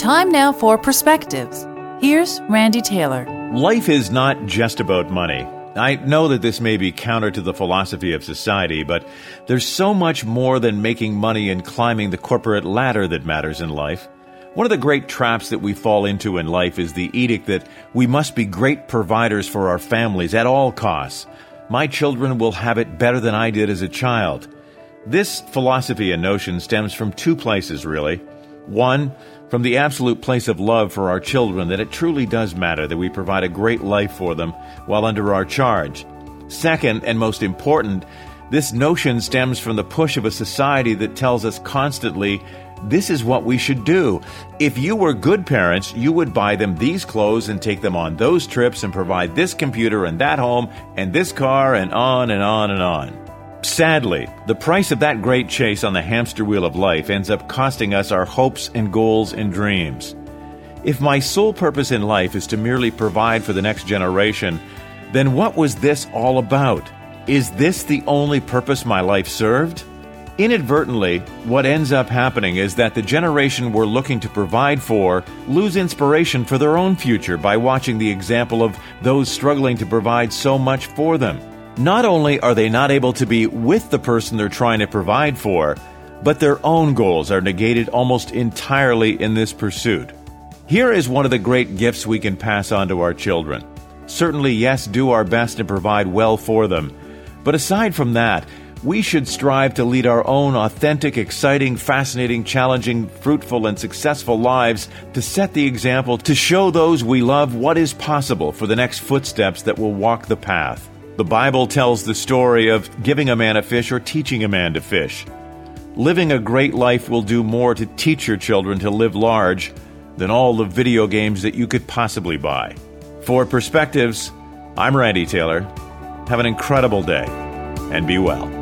Time now for perspectives. Here's Randy Taylor. Life is not just about money. I know that this may be counter to the philosophy of society, but there's so much more than making money and climbing the corporate ladder that matters in life. One of the great traps that we fall into in life is the edict that we must be great providers for our families at all costs. My children will have it better than I did as a child. This philosophy and notion stems from two places, really. One, from the absolute place of love for our children, that it truly does matter that we provide a great life for them while under our charge. Second, and most important, this notion stems from the push of a society that tells us constantly this is what we should do. If you were good parents, you would buy them these clothes and take them on those trips and provide this computer and that home and this car and on and on and on. Sadly, the price of that great chase on the hamster wheel of life ends up costing us our hopes and goals and dreams. If my sole purpose in life is to merely provide for the next generation, then what was this all about? Is this the only purpose my life served? Inadvertently, what ends up happening is that the generation we're looking to provide for lose inspiration for their own future by watching the example of those struggling to provide so much for them. Not only are they not able to be with the person they're trying to provide for, but their own goals are negated almost entirely in this pursuit. Here is one of the great gifts we can pass on to our children. Certainly, yes, do our best to provide well for them. But aside from that, we should strive to lead our own authentic, exciting, fascinating, challenging, fruitful, and successful lives to set the example to show those we love what is possible for the next footsteps that will walk the path. The Bible tells the story of giving a man a fish or teaching a man to fish. Living a great life will do more to teach your children to live large than all the video games that you could possibly buy. For Perspectives, I'm Randy Taylor. Have an incredible day and be well.